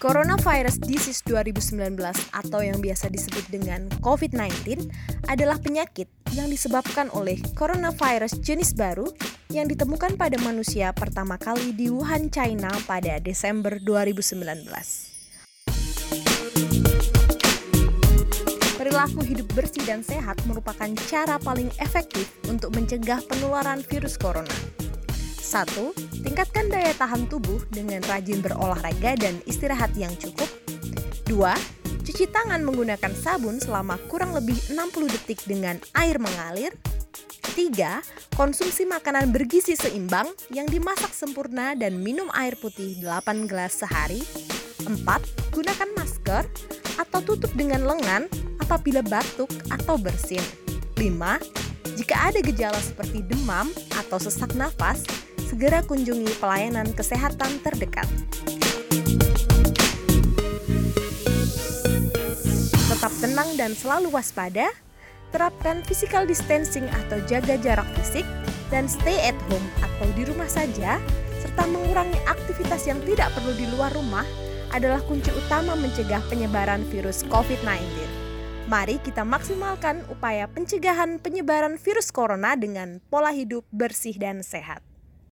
Coronavirus Disease 2019 atau yang biasa disebut dengan COVID-19 adalah penyakit yang disebabkan oleh coronavirus jenis baru yang ditemukan pada manusia pertama kali di Wuhan, China pada Desember 2019. Perilaku hidup bersih dan sehat merupakan cara paling efektif untuk mencegah penularan virus corona. 1. Tingkatkan daya tahan tubuh dengan rajin berolahraga dan istirahat yang cukup. 2. Cuci tangan menggunakan sabun selama kurang lebih 60 detik dengan air mengalir. 3. Konsumsi makanan bergizi seimbang yang dimasak sempurna dan minum air putih 8 gelas sehari. 4. Gunakan masker atau tutup dengan lengan apabila batuk atau bersin. 5. Jika ada gejala seperti demam atau sesak nafas, segera kunjungi pelayanan kesehatan terdekat. Tetap tenang dan selalu waspada, terapkan physical distancing atau jaga jarak fisik, dan stay at home atau di rumah saja, serta mengurangi aktivitas yang tidak perlu di luar rumah adalah kunci utama mencegah penyebaran virus COVID-19. Mari kita maksimalkan upaya pencegahan penyebaran virus corona dengan pola hidup bersih dan sehat.